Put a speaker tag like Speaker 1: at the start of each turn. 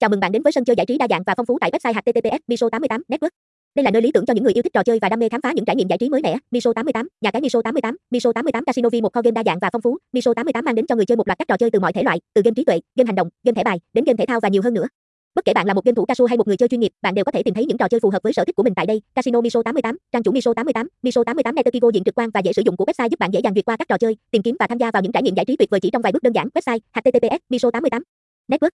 Speaker 1: Chào mừng bạn đến với sân chơi giải trí đa dạng và phong phú tại website https miso 88 network. Đây là nơi lý tưởng cho những người yêu thích trò chơi và đam mê khám phá những trải nghiệm giải trí mới mẻ. Miso 88, nhà cái Miso 88, Miso 88 Casino V một kho game đa dạng và phong phú. Miso 88 mang đến cho người chơi một loạt các trò chơi từ mọi thể loại, từ game trí tuệ, game hành động, game thẻ bài, đến game thể thao và nhiều hơn nữa. Bất kể bạn là một game thủ casual hay một người chơi chuyên nghiệp, bạn đều có thể tìm thấy những trò chơi phù hợp với sở thích của mình tại đây. Casino Miso 88, trang chủ Miso 88, Miso 88 Network diện trực quan và dễ sử dụng của website giúp bạn dễ dàng duyệt qua các trò chơi, tìm kiếm và tham gia vào những trải nghiệm giải trí tuyệt vời chỉ trong vài bước đơn giản. Website https miso 88 network